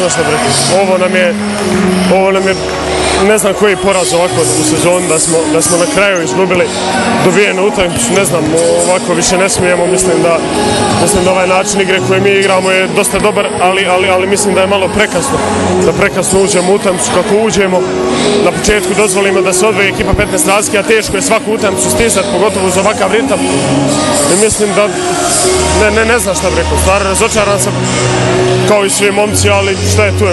ne znam rekao. Ovo nam je, ovo nam je ne znam koji poraz ovako u sezoni da smo, da smo na kraju izgubili dobijenu utakmicu, ne znam, ovako više ne smijemo, mislim da mislim da ovaj način igre koji mi igramo je dosta dobar, ali, ali, ali mislim da je malo prekasno, da prekasno uđemo u utakmicu kako uđemo, na početku dozvolimo da se odvoji ekipa 15 razlike, a teško je svaku utakmicu stisati, pogotovo za ovakav ritam. I mislim da ne, ne, ne znam šta bi rekao, stvarno razočaran sam kao i svi momci, ali šta je tu je.